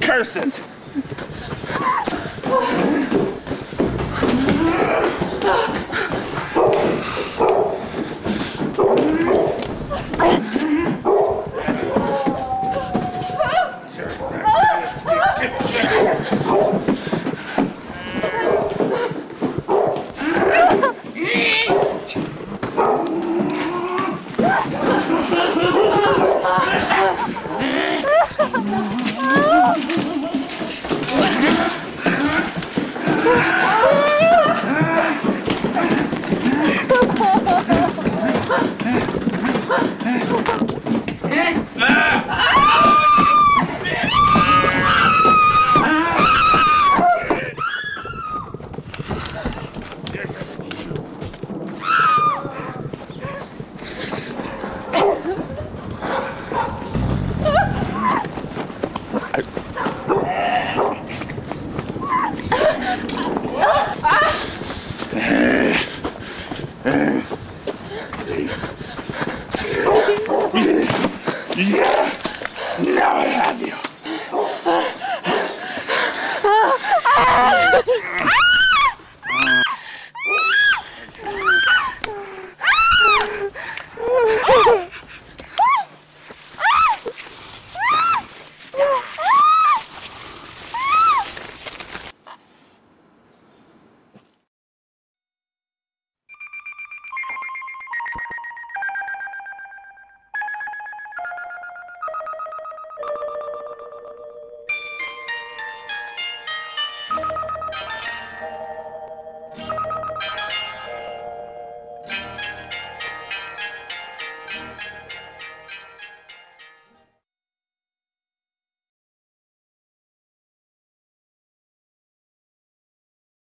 Curses! Get Yeah.